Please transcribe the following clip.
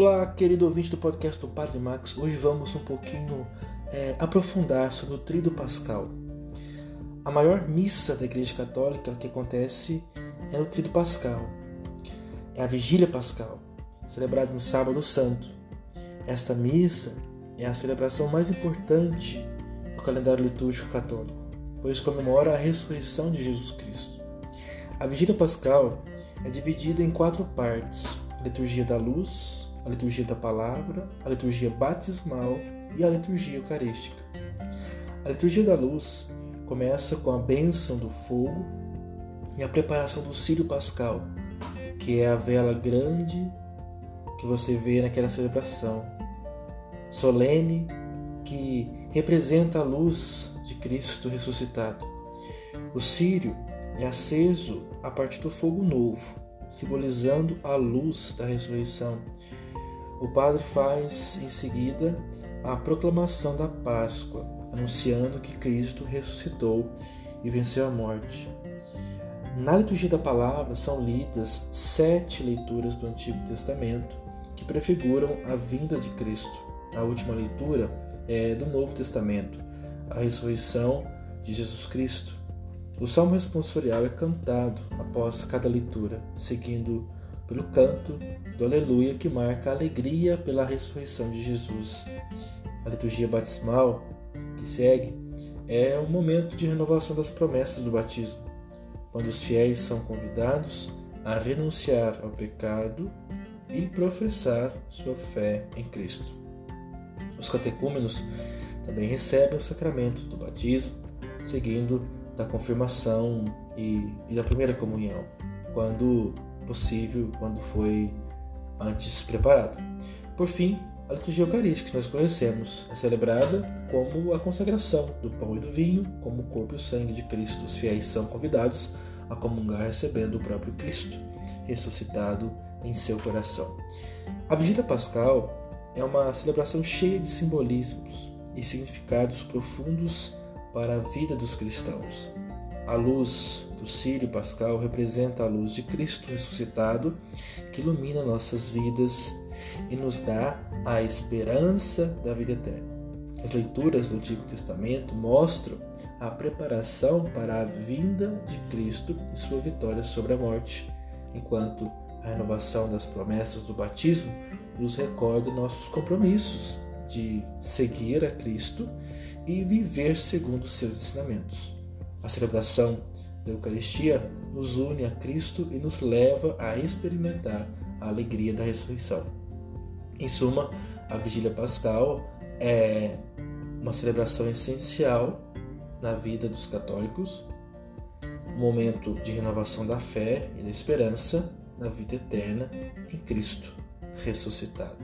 Olá, querido ouvinte do podcast do Padre Max. Hoje vamos um pouquinho é, aprofundar sobre o Tríduo Pascal. A maior missa da Igreja Católica que acontece é no Tríduo Pascal. É a Vigília Pascal, celebrada no Sábado Santo. Esta missa é a celebração mais importante do calendário litúrgico católico, pois comemora a ressurreição de Jesus Cristo. A Vigília Pascal é dividida em quatro partes: a liturgia da luz, a liturgia da palavra, a liturgia batismal e a liturgia eucarística. A liturgia da luz começa com a bênção do fogo e a preparação do círio pascal, que é a vela grande que você vê naquela celebração solene que representa a luz de Cristo ressuscitado. O círio é aceso a partir do fogo novo, simbolizando a luz da ressurreição. O padre faz em seguida a proclamação da Páscoa, anunciando que Cristo ressuscitou e venceu a morte. Na liturgia da palavra são lidas sete leituras do Antigo Testamento que prefiguram a vinda de Cristo. A última leitura é do Novo Testamento, a ressurreição de Jesus Cristo. O salmo responsorial é cantado após cada leitura, seguindo pelo canto do Aleluia que marca a alegria pela ressurreição de Jesus. A liturgia batismal que segue é um momento de renovação das promessas do batismo, quando os fiéis são convidados a renunciar ao pecado e professar sua fé em Cristo. Os catecúmenos também recebem o sacramento do batismo, seguindo da confirmação e, e da primeira comunhão, quando possível, quando foi antes preparado. Por fim, a liturgia eucarística que nós conhecemos é celebrada como a consagração do pão e do vinho, como o corpo e o sangue de Cristo. Os fiéis são convidados a comungar recebendo o próprio Cristo, ressuscitado em seu coração. A Vigília Pascal é uma celebração cheia de simbolismos e significados profundos para a vida dos cristãos. A luz do Sírio Pascal representa a luz de Cristo ressuscitado que ilumina nossas vidas e nos dá a esperança da vida eterna. As leituras do Antigo Testamento mostram a preparação para a vinda de Cristo e sua vitória sobre a morte, enquanto a renovação das promessas do batismo nos recorda nossos compromissos de seguir a Cristo e viver segundo seus ensinamentos. A celebração da Eucaristia nos une a Cristo e nos leva a experimentar a alegria da ressurreição. Em suma, a Vigília Pascal é uma celebração essencial na vida dos católicos, um momento de renovação da fé e da esperança na vida eterna em Cristo ressuscitado.